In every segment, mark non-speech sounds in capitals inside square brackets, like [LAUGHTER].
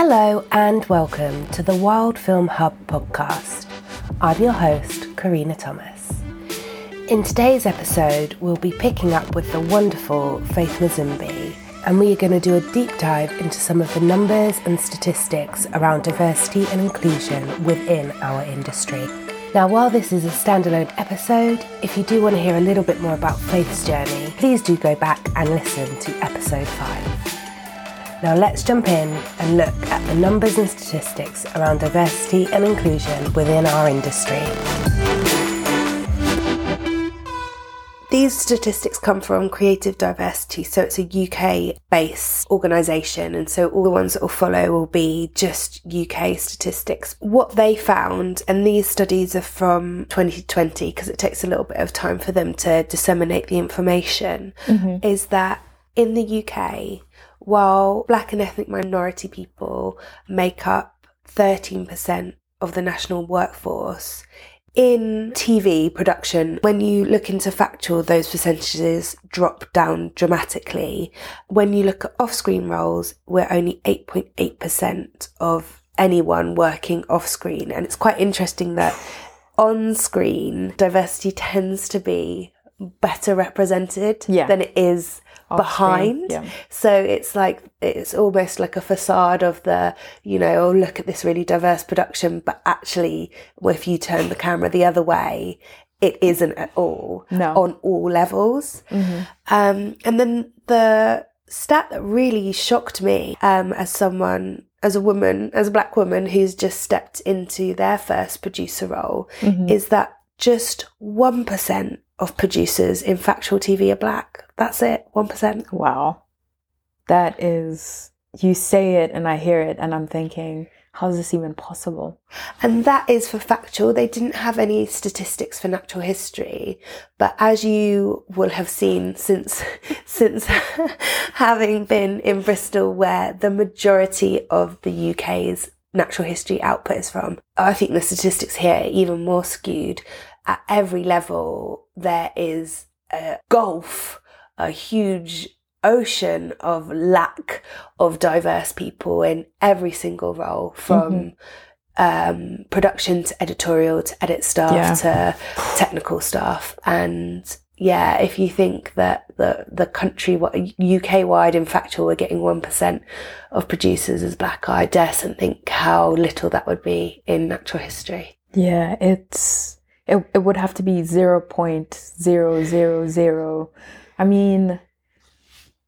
Hello and welcome to the Wild Film Hub podcast. I'm your host, Karina Thomas. In today's episode, we'll be picking up with the wonderful Faith Musembi, and we are going to do a deep dive into some of the numbers and statistics around diversity and inclusion within our industry. Now, while this is a standalone episode, if you do want to hear a little bit more about Faith's journey, please do go back and listen to episode 5. Now, let's jump in and look at the numbers and statistics around diversity and inclusion within our industry. These statistics come from Creative Diversity, so it's a UK based organisation, and so all the ones that will follow will be just UK statistics. What they found, and these studies are from 2020 because it takes a little bit of time for them to disseminate the information, mm-hmm. is that in the UK, while black and ethnic minority people make up 13% of the national workforce, in TV production, when you look into factual, those percentages drop down dramatically. When you look at off screen roles, we're only 8.8% of anyone working off screen. And it's quite interesting that on screen, diversity tends to be better represented yeah. than it is behind. Yeah. So it's like it's almost like a facade of the, you know, oh look at this really diverse production, but actually if you turn the camera the other way, it isn't at all no. on all levels. Mm-hmm. Um, and then the stat that really shocked me um, as someone as a woman, as a black woman who's just stepped into their first producer role, mm-hmm. is that just 1% of producers in factual TV are black. That's it, 1%. Wow. That is, you say it and I hear it and I'm thinking, how is this even possible? And that is for factual. They didn't have any statistics for natural history, but as you will have seen since [LAUGHS] since [LAUGHS] having been in Bristol, where the majority of the UK's natural history output is from, I think the statistics here are even more skewed at every level, there is a gulf, a huge ocean of lack of diverse people in every single role from mm-hmm. um, production to editorial to edit staff yeah. to technical staff. And yeah, if you think that the, the country, UK wide, in fact, we're getting 1% of producers as black, I dare and think how little that would be in natural history. Yeah, it's it, it would have to be 0.000. I mean,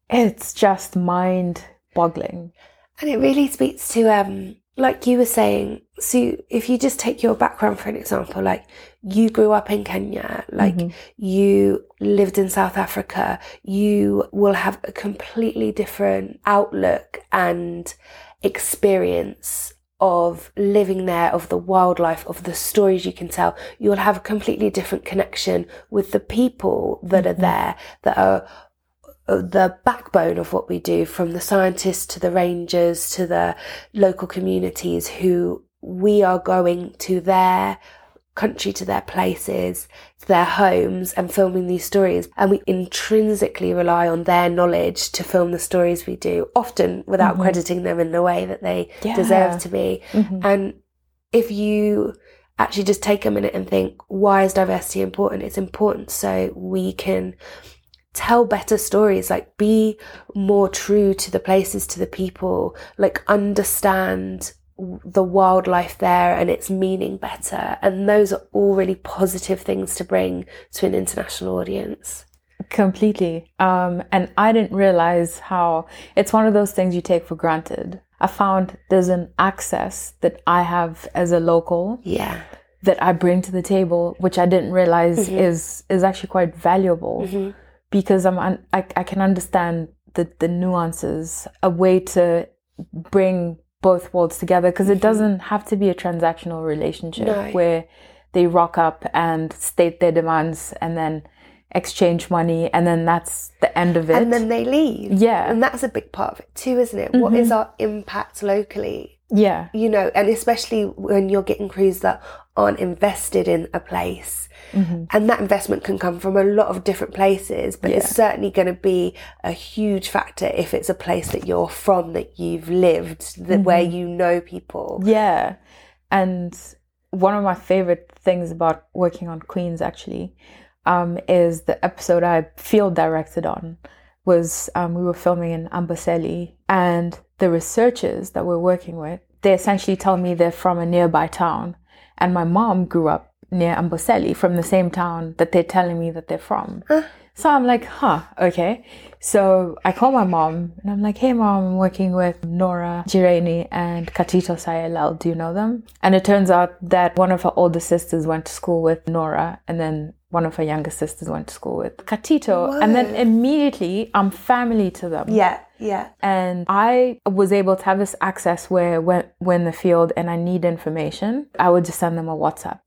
it's just mind boggling. And it really speaks to, um, like you were saying, so if you just take your background for an example, like you grew up in Kenya, like mm-hmm. you lived in South Africa, you will have a completely different outlook and experience of living there, of the wildlife, of the stories you can tell, you'll have a completely different connection with the people that mm-hmm. are there, that are uh, the backbone of what we do, from the scientists to the rangers to the local communities who we are going to their country to their places, to their homes and filming these stories. And we intrinsically rely on their knowledge to film the stories we do, often without mm-hmm. crediting them in the way that they yeah. deserve to be. Mm-hmm. And if you actually just take a minute and think, why is diversity important? It's important so we can tell better stories, like be more true to the places, to the people, like understand the wildlife there and its meaning better. And those are all really positive things to bring to an international audience. Completely. Um, and I didn't realize how it's one of those things you take for granted. I found there's an access that I have as a local. Yeah. That I bring to the table, which I didn't realize mm-hmm. is is actually quite valuable, mm-hmm. because I'm I, I can understand the the nuances, a way to bring both worlds together because it mm-hmm. doesn't have to be a transactional relationship no. where they rock up and state their demands and then exchange money and then that's the end of it and then they leave yeah and that's a big part of it too isn't it mm-hmm. what is mm-hmm. our impact locally Yeah. You know, and especially when you're getting crews that aren't invested in a place. Mm-hmm. And that investment can come from a lot of different places, but yeah. it's certainly going to be a huge factor if it's a place that you're from, that you've lived, that mm-hmm. where you know people. Yeah. And one of my favorite things about working on Queens actually um, is the episode I field directed on was um, we were filming in Amboseli and the researchers that we're working with, they essentially tell me they're from a nearby town. And my mom grew up near Amboseli from the same town that they're telling me that they're from. Huh. So I'm like, huh, okay. So I call my mom and I'm like, hey mom, I'm working with Norah Njiraini and Katito Sayialel. Do you know them? And it turns out that one of her older sisters went to school with Norah and then one of her younger sisters went to school with Katito. Whoa. And then immediately I'm family to them. Yeah, yeah. And I was able to have this access where when when the field and I need information, I would just send them a WhatsApp.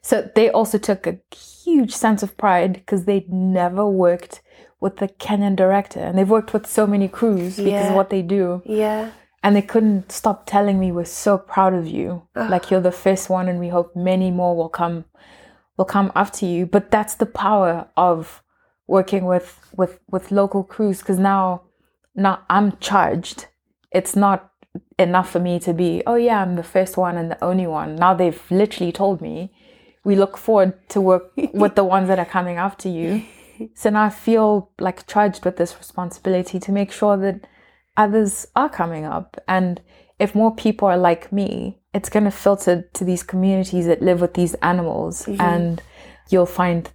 So they also took a huge sense of pride because they'd never worked with the Kenyan director and they've worked with so many crews because yeah. of what they do. Yeah. And they couldn't stop telling me we're so proud of you. Like you're the first one and we hope many more will come will come after you. But that's the power of working with with with local crews because now now I'm charged. It's not enough for me to be, oh yeah, I'm the first one and the only one. Now they've literally told me we look forward to work [LAUGHS] with the ones that are coming after you. So now I feel like charged with this responsibility to make sure that others are coming up. And if more people are like me, it's going to filter to these communities that live with these animals. Mm-hmm. And you'll find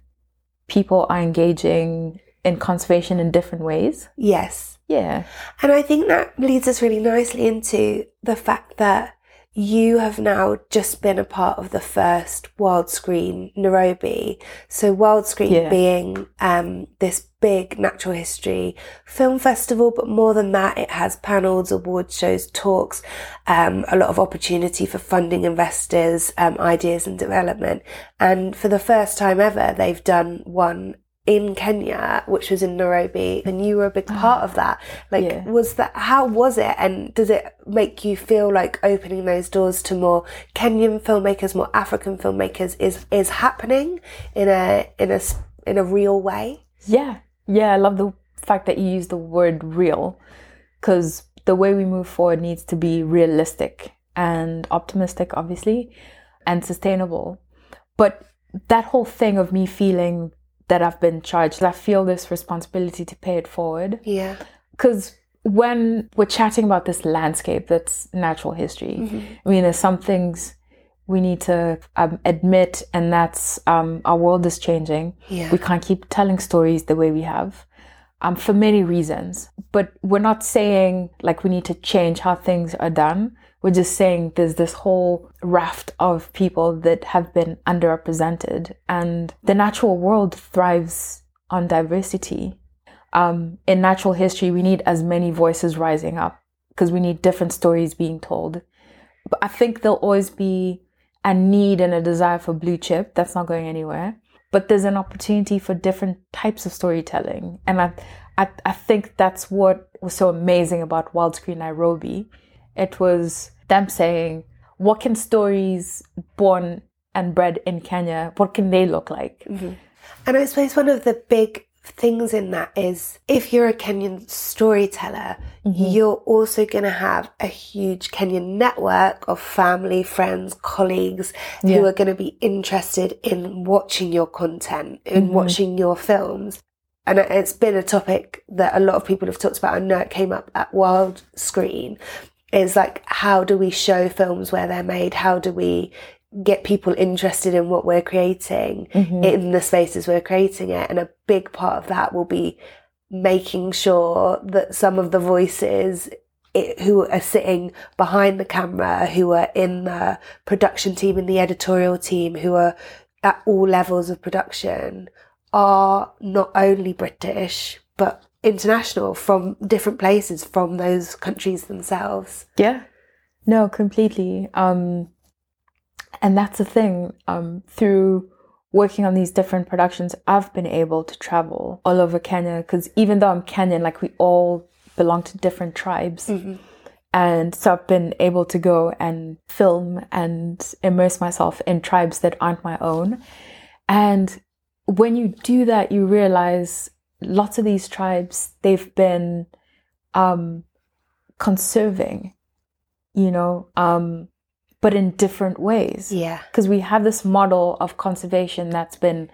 people are engaging in conservation in different ways. Yes. Yeah. And I think that leads us really nicely into the fact that you have now just been a part of the first Wildscreen Nairobi. So Wildscreen yeah. being um, this big natural history film festival, but more than that, it has panels, award shows, talks, um, a lot of opportunity for funding investors, um, ideas and development. And for the first time ever, they've done one in Kenya, which was in Nairobi, and you were a big part of that. Like, yeah. was that, how was it? And does it make you feel like opening those doors to more Kenyan filmmakers, more African filmmakers is, is happening in a, in a, in a real way? Yeah. Yeah. I love the fact that you use the word real because the way we move forward needs to be realistic and optimistic, obviously, and sustainable. But that whole thing of me feeling that I've been charged. I feel this responsibility to pay it forward. Yeah. Because when we're chatting about this landscape that's natural history, mm-hmm. I mean, there's some things we need to um, admit, and that's um, our world is changing. Yeah. We can't keep telling stories the way we have. Um, for many reasons, but we're not saying like we need to change how things are done. We're just saying there's this whole raft of people that have been underrepresented, and the natural world thrives on diversity. Um, in natural history, we need as many voices rising up because we need different stories being told. But I think there'll always be a need and a desire for blue chip. That's not going anywhere. But there's an opportunity for different types of storytelling. And I, I, I think that's what was so amazing about Wildscreen Nairobi. It was them saying, what can stories born and bred in Kenya, what can they look like? Mm-hmm. And I suppose one of the big things in that is if you're a Kenyan storyteller, mm-hmm. you're also going to have a huge Kenyan network of family, friends, colleagues yeah. who are going to be interested in watching your content, in mm-hmm. watching your films. And it's been a topic that a lot of people have talked about. I know it came up at Wild Screen, is like how do we show films where they're made? How do we get people interested in what we're creating mm-hmm. in the spaces we're creating it? And a big part of that will be making sure that some of the voices it, who are sitting behind the camera, who are in the production team, in the editorial team, who are at all levels of production, are not only British, but international from different places from those countries themselves. Yeah. No, completely. Um, and that's the thing. Um, through working on these different productions, I've been able to travel all over Kenya because even though I'm Kenyan, like we all belong to different tribes. Mm-hmm. And so I've been able to go and film and immerse myself in tribes that aren't my own. And when you do that, you realize lots of these tribes, they've been um, conserving, you know, um, but in different ways. Yeah. Because we have this model of conservation that's been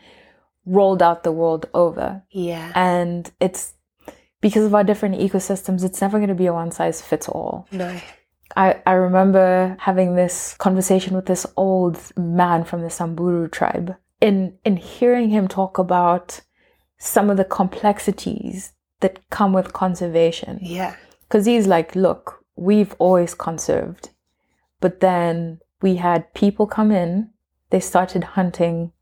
rolled out the world over. Yeah. And it's because of our different ecosystems, it's never going to be a one size fits all. No. I, I remember having this conversation with this old man from the Samburu tribe. In in hearing him talk about some of the complexities that come with conservation. Yeah. Because he's like, look, we've always conserved. But then we had people come in, they started hunting,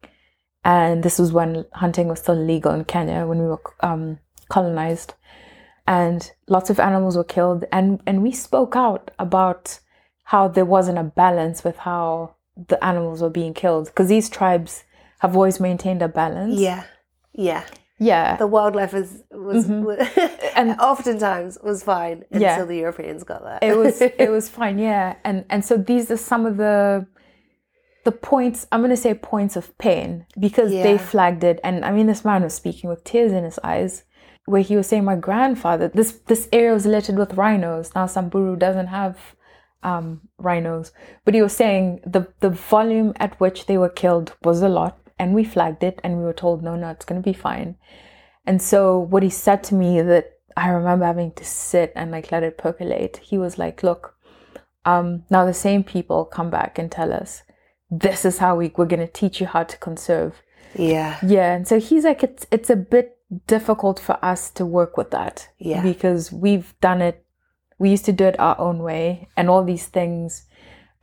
and this was when hunting was still legal in Kenya when we were um, colonized and lots of animals were killed and and we spoke out about how there wasn't a balance with how the animals were being killed because these tribes have always maintained a balance Yeah. Yeah. Yeah. The wildlife was was, Mhm. was [LAUGHS] And- oftentimes was fine until Yeah. the Europeans got there. it was [LAUGHS] it was fine yeah. And and so these are some of the the points i'm going to say points of pain because they flagged it. And i mean this man was speaking with tears in his eyes where he was saying my grandfather this this area was littered with rhinos. Now samburu doesn't have um, rhinos. But he was saying the the volume at which they were killed was a lot and we flagged it and we were told no no it's going to be fine and so what he said to me that I remember having to sit and like let it percolate. He was like, "Look, um, now the same people come back and tell us this is how we we're going to teach you how to conserve." yeah. Yeah, and so he's like, "It's it's a bit difficult for us to work with that, Yeah. because we've done it. We used to do it our own way, and all these things."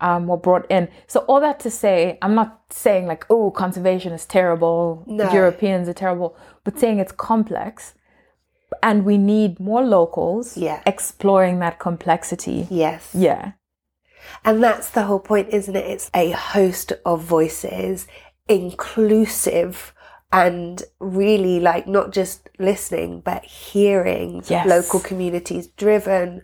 Um, were brought in. So all that to say, I'm not saying like, oh, conservation is terrible, No. Europeans are terrible, but saying it's complex and we need more locals Yeah. exploring that complexity. Yes. Yeah. And that's the whole point, isn't it? It's a host of voices, inclusive and really like not just listening, but hearing Yes. local communities driven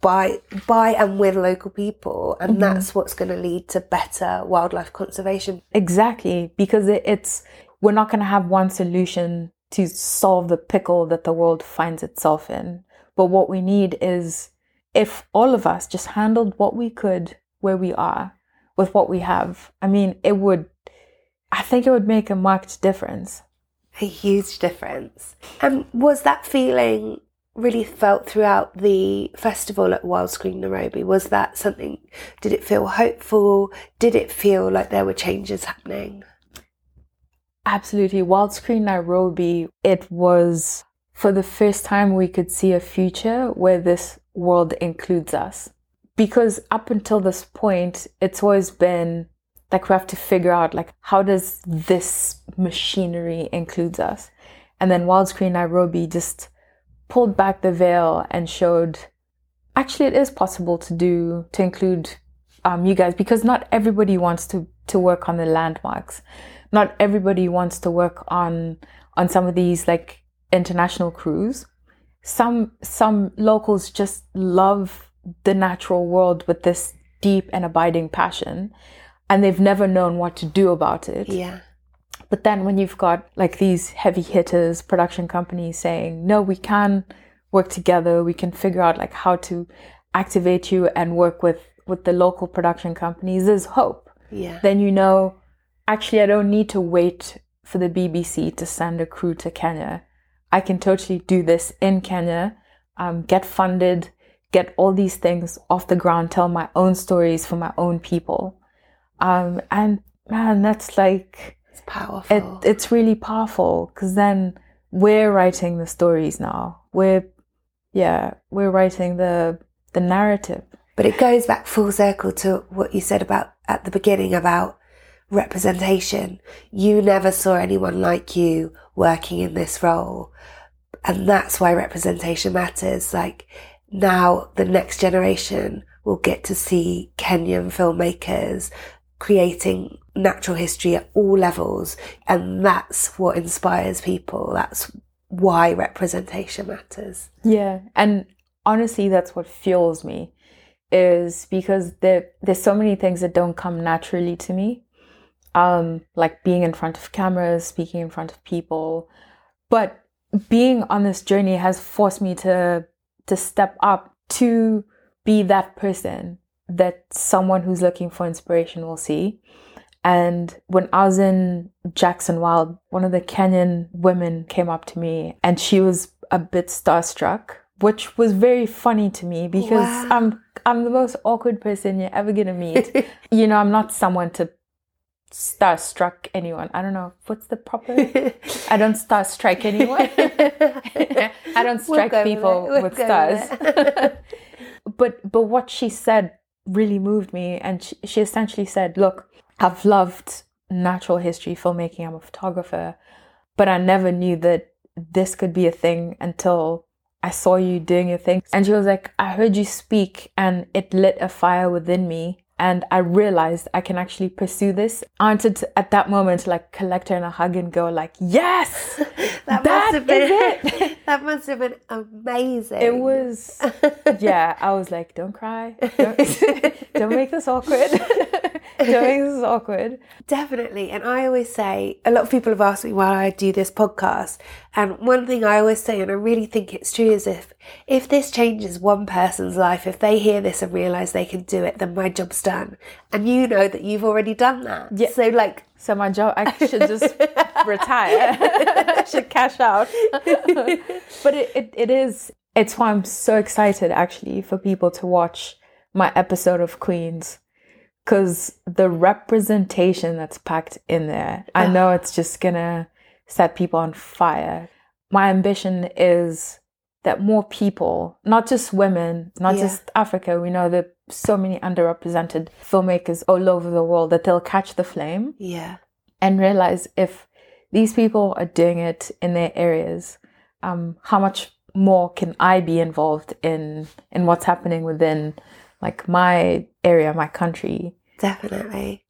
by by and with local people. And Mm-hmm. that's what's going to lead to better wildlife conservation. Exactly. Because it, it's, we're not going to have one solution to solve the pickle that the world finds itself in. But what we need is if all of us just handled what we could where we are with what we have, I mean, it would, I think it would make a marked difference. A huge difference. And was that feeling really felt throughout the festival at Wildscreen Nairobi? Was that something, did it feel hopeful? Did it feel like there were changes happening? Absolutely. Wildscreen Nairobi, it was for the first time we could see a future where this world includes us. Because up until this point, it's always been like we have to figure out like how does this machinery includes us? And then Wildscreen Nairobi just pulled back the veil and showed actually it is possible to do to include um, you guys because not everybody wants to to work on the landmarks. Not everybody wants to work on on some of these like international crews. Some some locals just love the natural world with this deep and abiding passion and they've never known what to do about it Yeah. but then when you've got like these heavy hitters, production companies saying, no, we can work together, we can figure out like how to activate you and work with with the local production companies, there's hope. Yeah. Then you know, actually I don't need to wait for the BBC to send a crew to Kenya. I can totally do this in Kenya, um, get funded, get all these things off the ground, tell my own stories for my own people. Um, and man, that's like It's powerful. it, it's really powerful because then we're writing the stories now. We're yeah, we're writing the the narrative. But it goes back full circle to what you said about at the beginning about representation. You never saw anyone like you working in this role. And that's why representation matters. Like now the next generation will get to see Kenyan filmmakers creating natural history at all levels. And that's what inspires people. That's why representation matters. Yeah, and honestly, that's what fuels me is because there there's so many things that don't come naturally to me. Um, like being in front of cameras, speaking in front of people. But being on this journey has forced me to to step up to be that person that someone who's looking for inspiration will see. And when I was in Jackson Wild, one of the Kenyan women came up to me and she was a bit starstruck, which was very funny to me because wow. I'm I'm the most awkward person you're ever gonna meet. [LAUGHS] you know, I'm not someone to starstruck anyone. I don't know what's the proper. I don't starstruck anyone. [LAUGHS] [LAUGHS] I don't strike we'll people with stars. but but what she said really moved me, and she, she essentially said, "Look, I've loved natural history filmmaking. I'm a photographer, but I never knew that this could be a thing until." I saw you doing your thing. And she was like, I heard you speak and it lit a fire within me and I realized I can actually pursue this. I wanted to, at that moment like collect her in a hug and go like, yes, [LAUGHS] that, that must have been, [LAUGHS] that must have been amazing. It was, yeah. I was like, don't cry, don't, [LAUGHS] don't make this awkward, don't make this awkward. Definitely, and I always say, a lot of people have asked me why I do this podcast, and one thing I always say, and I really think it's true, is if if this changes one person's life, if they hear this and realize they can do it, then my job's done. And you know that you've already done that. Yeah. So like so my job I should just [LAUGHS] retire. I [LAUGHS] should cash out. [LAUGHS] but it, it, it is it's why I'm so excited actually for people to watch my episode of Queens. Cause the representation that's packed in there, I know it's just gonna set people on fire. My ambition is that more people, not just women, not yeah. just Africa, we know that so many underrepresented filmmakers all over the world that they'll catch the flame. Yeah. And realize if these people are doing it in their areas, um, how much more can I be involved in in what's happening within like my area, my country? Definitely.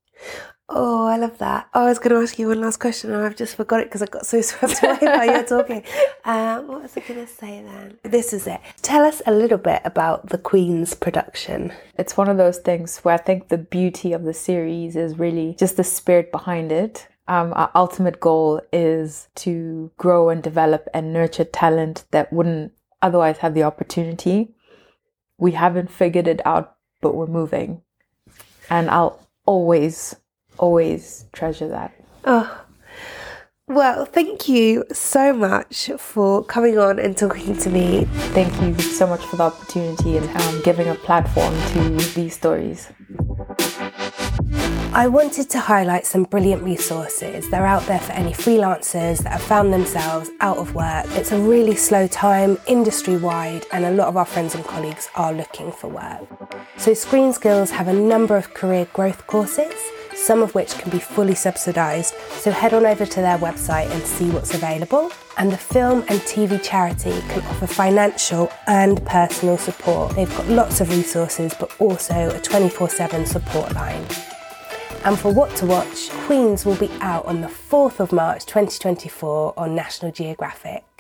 Oh, I love that. I was going to ask you one last question and I've just forgot it because I got so [LAUGHS] swept away by you talking. [LAUGHS] Um, what was I going to say then? This is it. Tell us a little bit about the Queen's production. It's one of those things where I think the beauty of the series is really just the spirit behind it. Um, our ultimate goal is to grow and develop and nurture talent that wouldn't otherwise have the opportunity. We haven't figured it out, but we're moving. And I'll always always treasure that. Oh, well, thank you so much for coming on and talking to me. Thank you so much for the opportunity and um, giving a platform to these stories. I wanted to highlight some brilliant resources. They're out there for any freelancers that have found themselves out of work. It's a really slow time industry wide, and a lot of our friends and colleagues are looking for work. So, Screen Skills have a number of career growth courses some of which can be fully subsidised. So head on over to their website and see what's available. And the film and TV charity can offer financial and personal support. They've got lots of resources, but also a 24 7 support line. And for What to Watch, Queens will be out on the 4th of March 2024 on National Geographic.